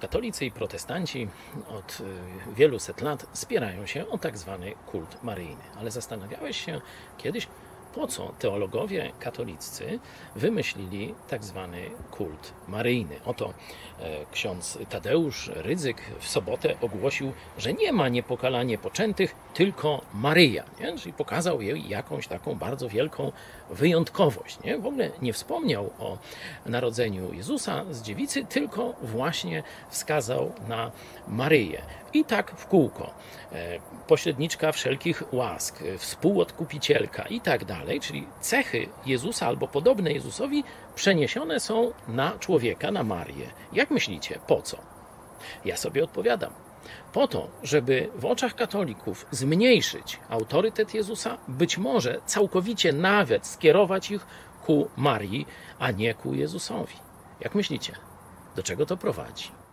Katolicy i protestanci od y, wielu set lat spierają się o tak zwany kult maryjny. Ale zastanawiałeś się kiedyś, po co teologowie katoliccy wymyślili tak zwany kult maryjny. Oto e, ksiądz Tadeusz Rydzyk w sobotę ogłosił, że nie ma niepokalanie poczętych, tylko Maryja. Nie? Czyli pokazał jej jakąś taką bardzo wielką wyjątkowość. Nie? W ogóle nie wspomniał o narodzeniu Jezusa z dziewicy, tylko właśnie wskazał na Maryję. I tak w kółko. E, pośredniczka wszelkich łask, e, współodkupicielka i tak dalej, czyli cechy Jezusa albo podobne Jezusowi przeniesione są na człowieka, na Marię. Jak myślicie, po co? Ja sobie odpowiadam. Po to, żeby w oczach katolików zmniejszyć autorytet Jezusa, być może całkowicie nawet skierować ich ku Marii, a nie ku Jezusowi. Jak myślicie, do czego to prowadzi?